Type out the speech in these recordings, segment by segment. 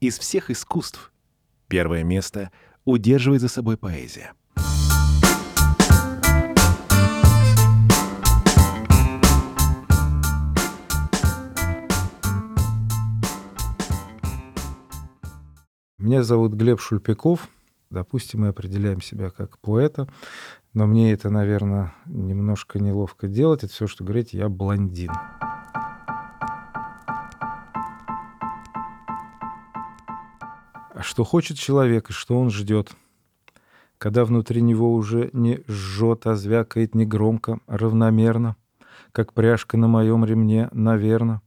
Из всех искусств первое место удерживает за собой поэзия. Меня зовут Глеб Шульпяков. Допустим, мы определяем себя как поэта, но мне это, наверное, немножко неловко делать. Это все, что говорить, я блондин. А что хочет человек и что он ждет? Когда внутри него уже не жжет, а звякает негромко, равномерно, как пряжка на моем ремне, наверно,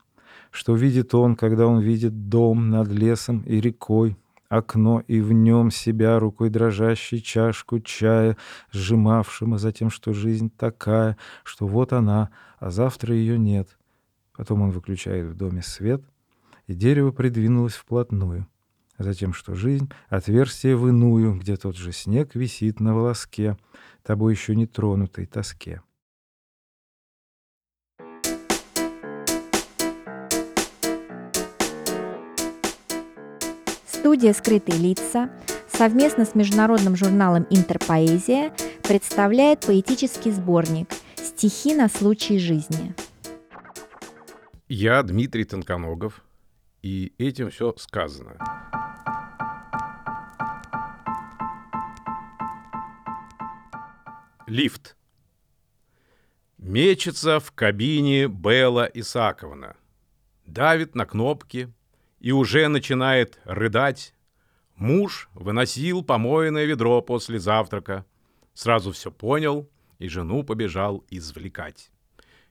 что видит он, когда он видит дом над лесом и рекой, окно и в нем себя рукой дрожащей чашку чая, сжимавшим, а затем, что жизнь такая, что вот она, а завтра ее нет. Потом он выключает в доме свет, и дерево придвинулось вплотную. А затем, что жизнь — отверстие в иную, где тот же снег висит на волоске, тобой еще не тронутой тоске. Студия «Скрытые лица» совместно с международным журналом «Интерпоэзия» представляет поэтический сборник «Стихи на случай жизни». Я Дмитрий Тонконогов, и этим все сказано. Лифт. Мечется в кабине Белла Исаковна. Давит на кнопки, и уже начинает рыдать. Муж выносил помоенное ведро после завтрака. Сразу все понял и жену побежал извлекать.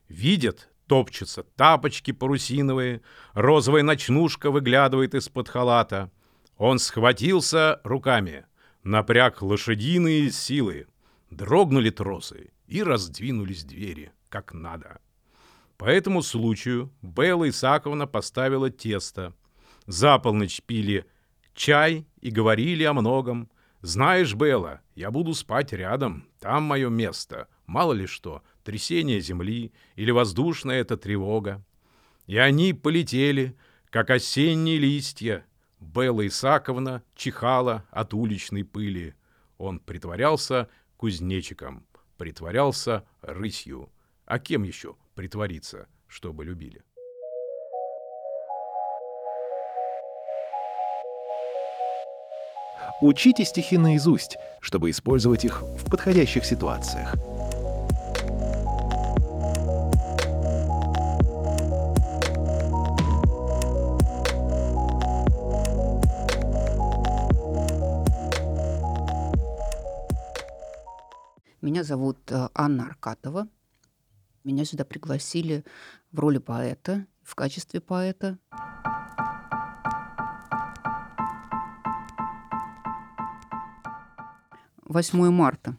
Видит, топчутся тапочки парусиновые, розовая ночнушка выглядывает из-под халата. Он схватился руками, напряг лошадиные силы. Дрогнули тросы и раздвинулись двери, как надо. По этому случаю Белла Исаковна поставила тесто — за полночь пили чай и говорили о многом. Знаешь, Белла, я буду спать рядом, там мое место. Мало ли что, трясение земли или воздушная эта тревога. И они полетели, как осенние листья. Белла Исаковна чихала от уличной пыли. Он притворялся кузнечиком, притворялся рысью. А кем еще притвориться, чтобы любили? Учите стихи наизусть, чтобы использовать их в подходящих ситуациях. Меня зовут э, Анна Аркатова. Меня сюда пригласили в роли поэта, в качестве поэта. 8 марта.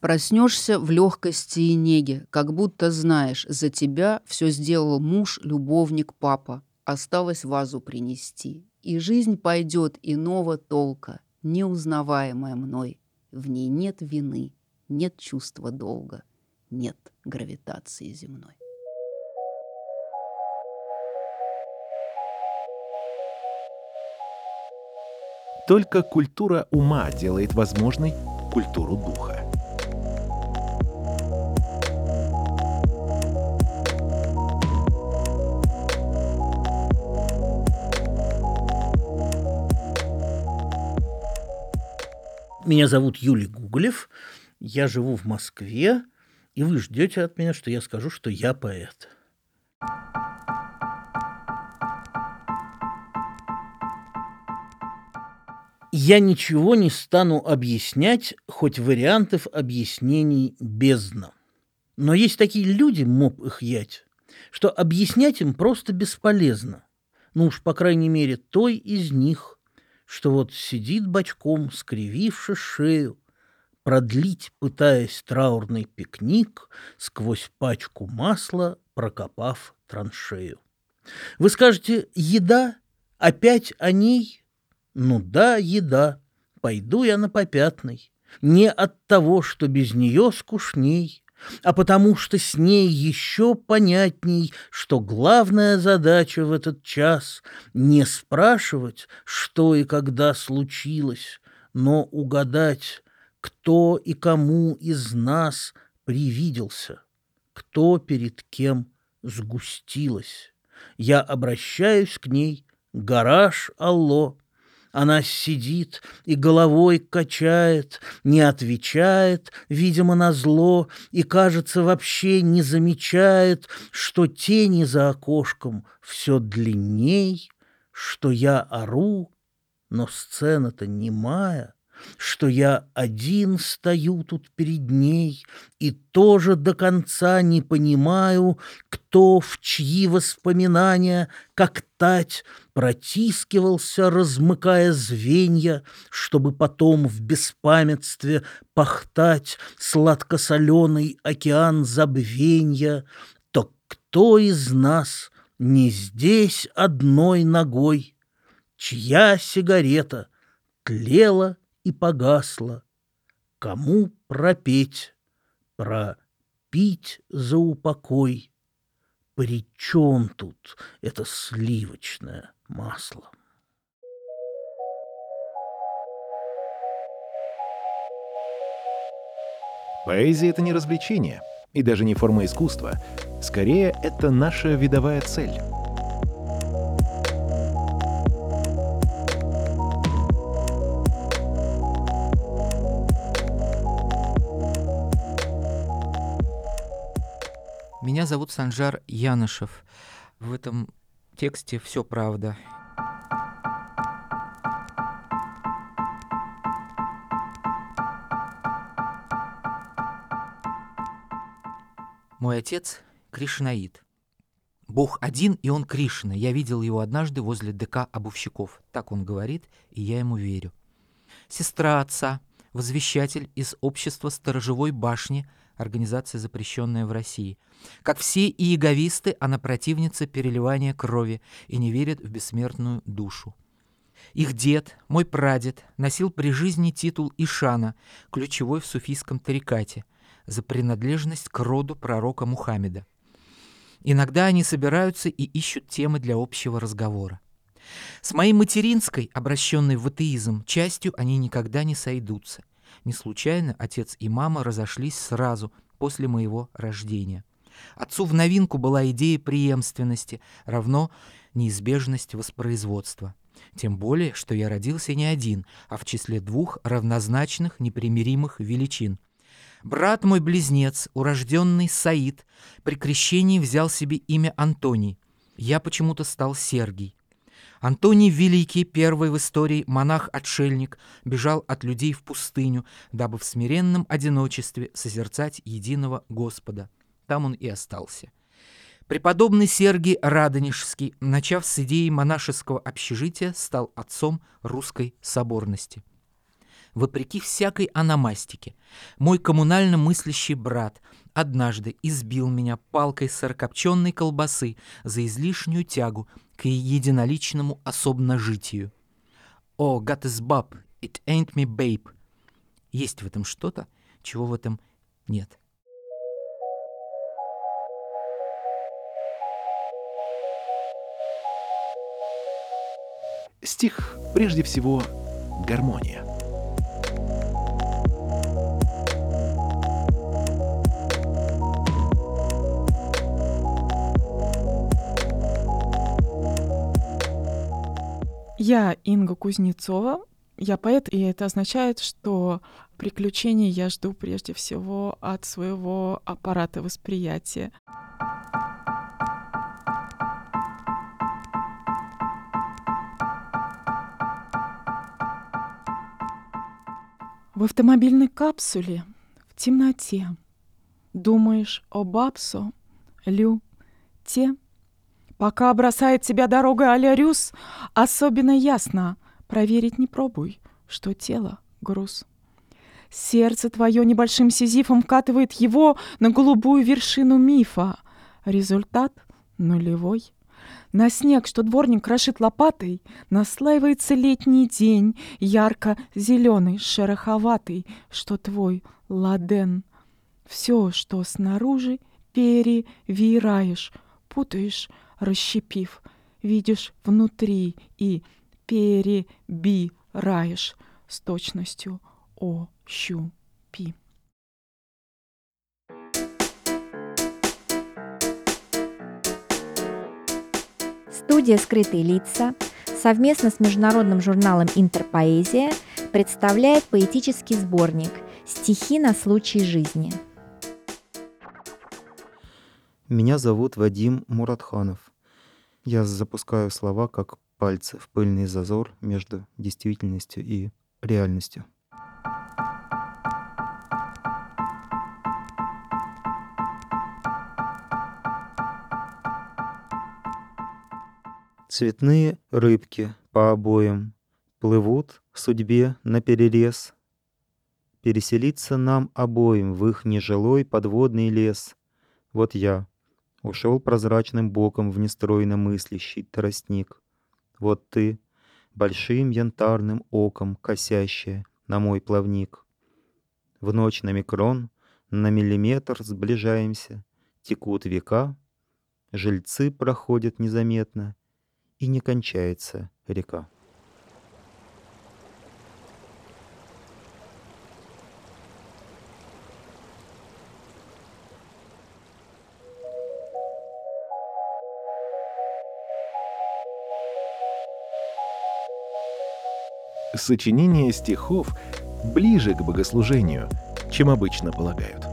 Проснешься в легкости и неге, как будто знаешь, за тебя все сделал муж, любовник, папа. Осталось вазу принести. И жизнь пойдет иного толка, неузнаваемая мной. В ней нет вины, нет чувства долга, нет гравитации земной. Только культура ума делает возможной культуру духа. Меня зовут Юлий Гуголев, я живу в Москве, и вы ждете от меня, что я скажу, что я поэт. Я ничего не стану объяснять, хоть вариантов объяснений бездна. Но есть такие люди, моб их ять, что объяснять им просто бесполезно. Ну уж, по крайней мере, той из них, что вот сидит бочком, скрививши шею, продлить, пытаясь траурный пикник, сквозь пачку масла прокопав траншею. Вы скажете, еда? Опять о ней? Ну да, еда. Пойду я на попятный. Не от того, что без нее скучней, а потому что с ней еще понятней, что главная задача в этот час не спрашивать, что и когда случилось, но угадать, кто и кому из нас привиделся, кто перед кем сгустилась. Я обращаюсь к ней, гараж, алло, она сидит и головой качает, не отвечает, видимо, на зло, и, кажется, вообще не замечает, что тени за окошком все длинней, что я ору, но сцена-то немая что я один стою тут перед ней и тоже до конца не понимаю, кто в чьи воспоминания, как тать, протискивался, размыкая звенья, чтобы потом в беспамятстве пахтать сладкосоленый океан забвенья, то кто из нас не здесь одной ногой, чья сигарета тлела и погасла. Кому пропеть, пропить за упокой? При чем тут это сливочное масло? Поэзия — это не развлечение и даже не форма искусства. Скорее, это наша видовая цель. Меня зовут Санжар Янышев. В этом тексте все правда. Мой отец — Кришнаид. Бог один, и он Кришна. Я видел его однажды возле ДК обувщиков. Так он говорит, и я ему верю. Сестра отца, возвещатель из общества сторожевой башни — организация, запрещенная в России. Как все иеговисты, она противница переливания крови и не верит в бессмертную душу. Их дед, мой прадед, носил при жизни титул Ишана, ключевой в суфийском тарикате, за принадлежность к роду пророка Мухаммеда. Иногда они собираются и ищут темы для общего разговора. С моей материнской, обращенной в атеизм, частью они никогда не сойдутся. Не случайно отец и мама разошлись сразу после моего рождения. Отцу в новинку была идея преемственности, равно неизбежность воспроизводства. Тем более, что я родился не один, а в числе двух равнозначных непримиримых величин. Брат мой близнец, урожденный Саид, при крещении взял себе имя Антоний. Я почему-то стал Сергий. Антоний Великий, первый в истории монах-отшельник, бежал от людей в пустыню, дабы в смиренном одиночестве созерцать единого Господа. Там он и остался. Преподобный Сергий Радонежский, начав с идеи монашеского общежития, стал отцом русской соборности. Вопреки всякой аномастике, мой коммунально мыслящий брат однажды избил меня палкой сырокопченой колбасы за излишнюю тягу к единоличному особножитию. «О, God is bab, it ain't me babe». Есть в этом что-то, чего в этом нет. Стих прежде всего гармония. Я Инга Кузнецова, я поэт, и это означает, что приключений я жду прежде всего от своего аппарата восприятия. В автомобильной капсуле, в темноте, думаешь о бабсо, лю, те, Пока бросает тебя дорога а Рюс, особенно ясно, проверить не пробуй, что тело — груз. Сердце твое небольшим сизифом вкатывает его на голубую вершину мифа. Результат — нулевой. На снег, что дворник крошит лопатой, наслаивается летний день, ярко-зеленый, шероховатый, что твой ладен. Все, что снаружи, перевираешь, путаешь, расщепив, видишь внутри и перебираешь с точностью ощупи. Студия «Скрытые лица» совместно с международным журналом «Интерпоэзия» представляет поэтический сборник «Стихи на случай жизни». Меня зовут Вадим Муратханов. Я запускаю слова как пальцы в пыльный зазор между действительностью и реальностью. Цветные рыбки по обоям плывут судьбе на перерез. Переселиться нам обоим в их нежилой подводный лес. Вот я ушел прозрачным боком в нестройно мыслящий тростник. Вот ты, большим янтарным оком косящая на мой плавник. В ночь на микрон, на миллиметр сближаемся, текут века, жильцы проходят незаметно, и не кончается река. Сочинение стихов ближе к богослужению, чем обычно полагают.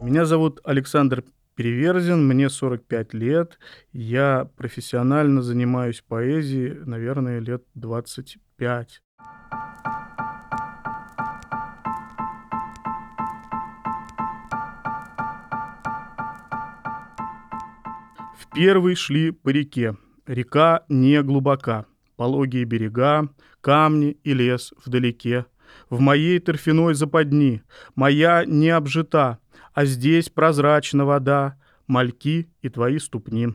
Меня зовут Александр Переверзин, мне 45 лет. Я профессионально занимаюсь поэзией, наверное, лет 25. В первый шли по реке. Река не глубока. Пологие берега, камни и лес вдалеке. В моей торфяной западни моя не обжита, а здесь прозрачна вода, мальки и твои ступни.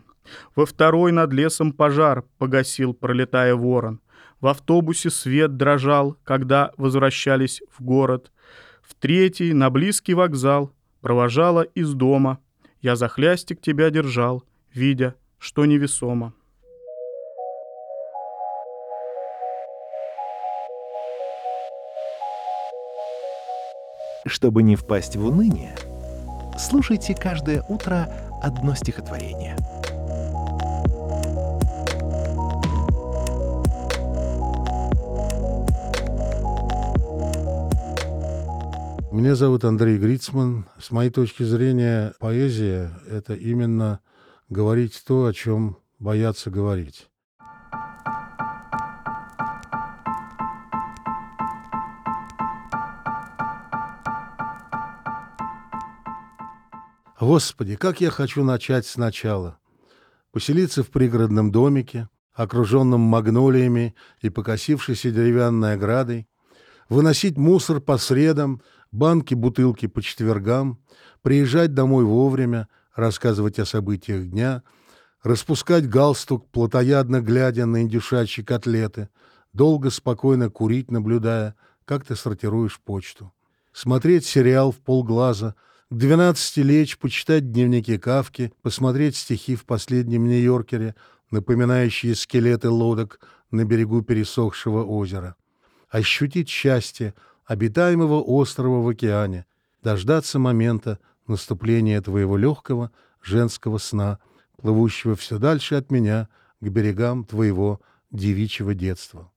Во второй над лесом пожар погасил, пролетая ворон. В автобусе свет дрожал, когда возвращались в город. В третий на близкий вокзал провожала из дома. Я за хлястик тебя держал, видя, что невесомо. Чтобы не впасть в уныние, слушайте каждое утро одно стихотворение. Меня зовут Андрей Грицман. С моей точки зрения, поэзия — это именно говорить то, о чем боятся говорить. Господи, как я хочу начать сначала. Поселиться в пригородном домике, окруженном магнолиями и покосившейся деревянной оградой, выносить мусор по средам, банки, бутылки по четвергам, приезжать домой вовремя, рассказывать о событиях дня, распускать галстук, плотоядно глядя на индюшачьи котлеты, долго спокойно курить, наблюдая, как ты сортируешь почту, смотреть сериал в полглаза — к двенадцати лечь, почитать дневники Кавки, посмотреть стихи в последнем Нью-Йоркере, напоминающие скелеты лодок на берегу пересохшего озера. Ощутить счастье обитаемого острова в океане, дождаться момента наступления твоего легкого женского сна, плывущего все дальше от меня к берегам твоего девичьего детства.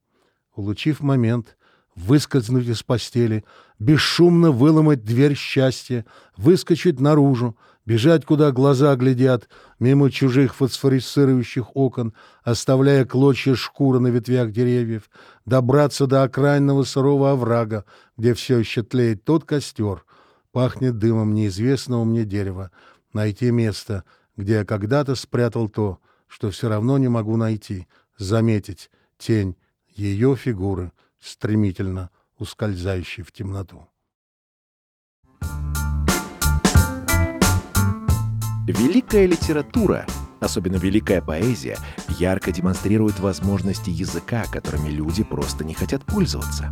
Улучив момент, выскользнуть из постели, бесшумно выломать дверь счастья, выскочить наружу, бежать, куда глаза глядят, мимо чужих фосфорисцирующих окон, оставляя клочья шкуры на ветвях деревьев, добраться до окраинного сырого оврага, где все еще тлеет тот костер, пахнет дымом неизвестного мне дерева, найти место, где я когда-то спрятал то, что все равно не могу найти, заметить тень ее фигуры — стремительно ускользающий в темноту. Великая литература Особенно великая поэзия ярко демонстрирует возможности языка, которыми люди просто не хотят пользоваться.